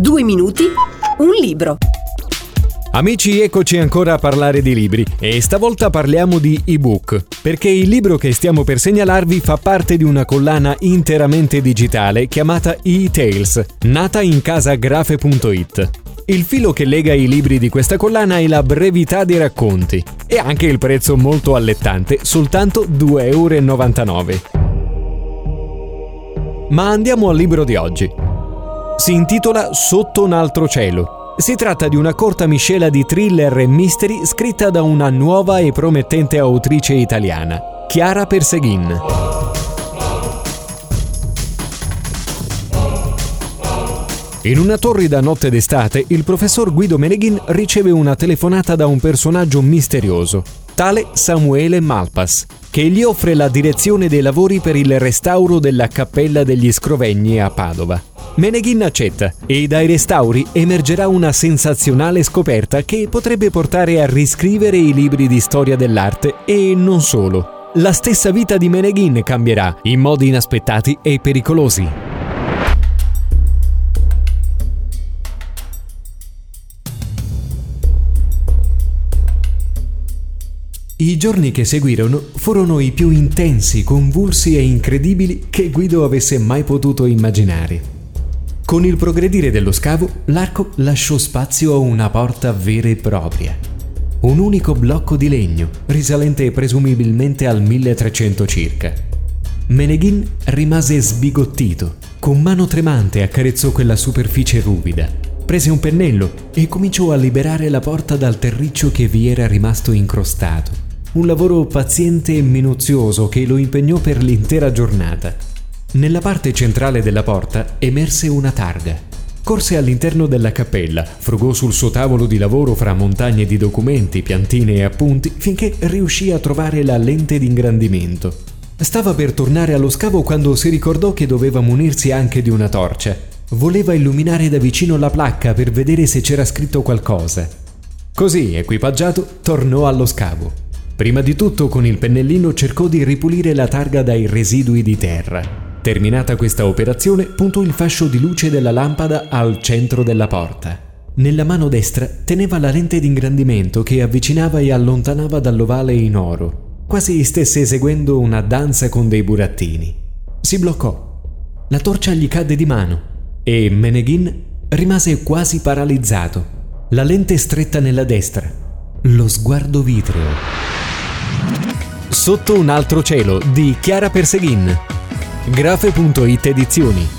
Due minuti, un libro. Amici, eccoci ancora a parlare di libri e stavolta parliamo di ebook, perché il libro che stiamo per segnalarvi fa parte di una collana interamente digitale chiamata e-Tales, nata in casa grafe.it. Il filo che lega i libri di questa collana è la brevità dei racconti e anche il prezzo molto allettante, soltanto 2,99 euro. Ma andiamo al libro di oggi. Si intitola Sotto un altro cielo. Si tratta di una corta miscela di thriller e mystery scritta da una nuova e promettente autrice italiana, Chiara Perseghin. In una torrida notte d'estate, il professor Guido Meneghin riceve una telefonata da un personaggio misterioso, tale Samuele Malpas, che gli offre la direzione dei lavori per il restauro della Cappella degli Scrovegni a Padova. Meneghin accetta e dai restauri emergerà una sensazionale scoperta che potrebbe portare a riscrivere i libri di storia dell'arte e non solo. La stessa vita di Meneghin cambierà in modi inaspettati e pericolosi. I giorni che seguirono furono i più intensi, convulsi e incredibili che Guido avesse mai potuto immaginare. Con il progredire dello scavo, l'arco lasciò spazio a una porta vera e propria. Un unico blocco di legno, risalente presumibilmente al 1300 circa. Meneghin rimase sbigottito. Con mano tremante accarezzò quella superficie ruvida. Prese un pennello e cominciò a liberare la porta dal terriccio che vi era rimasto incrostato. Un lavoro paziente e minuzioso che lo impegnò per l'intera giornata. Nella parte centrale della porta emerse una targa. Corse all'interno della cappella, frugò sul suo tavolo di lavoro fra montagne di documenti, piantine e appunti finché riuscì a trovare la lente d'ingrandimento. Stava per tornare allo scavo quando si ricordò che doveva munirsi anche di una torcia. Voleva illuminare da vicino la placca per vedere se c'era scritto qualcosa. Così, equipaggiato, tornò allo scavo. Prima di tutto con il pennellino cercò di ripulire la targa dai residui di terra. Terminata questa operazione, puntò il fascio di luce della lampada al centro della porta. Nella mano destra teneva la lente d'ingrandimento che avvicinava e allontanava dall'ovale in oro, quasi stesse eseguendo una danza con dei burattini. Si bloccò. La torcia gli cadde di mano e Meneghin rimase quasi paralizzato, la lente stretta nella destra, lo sguardo vitreo. Sotto un altro cielo di Chiara Perseghin Grafe.it edizioni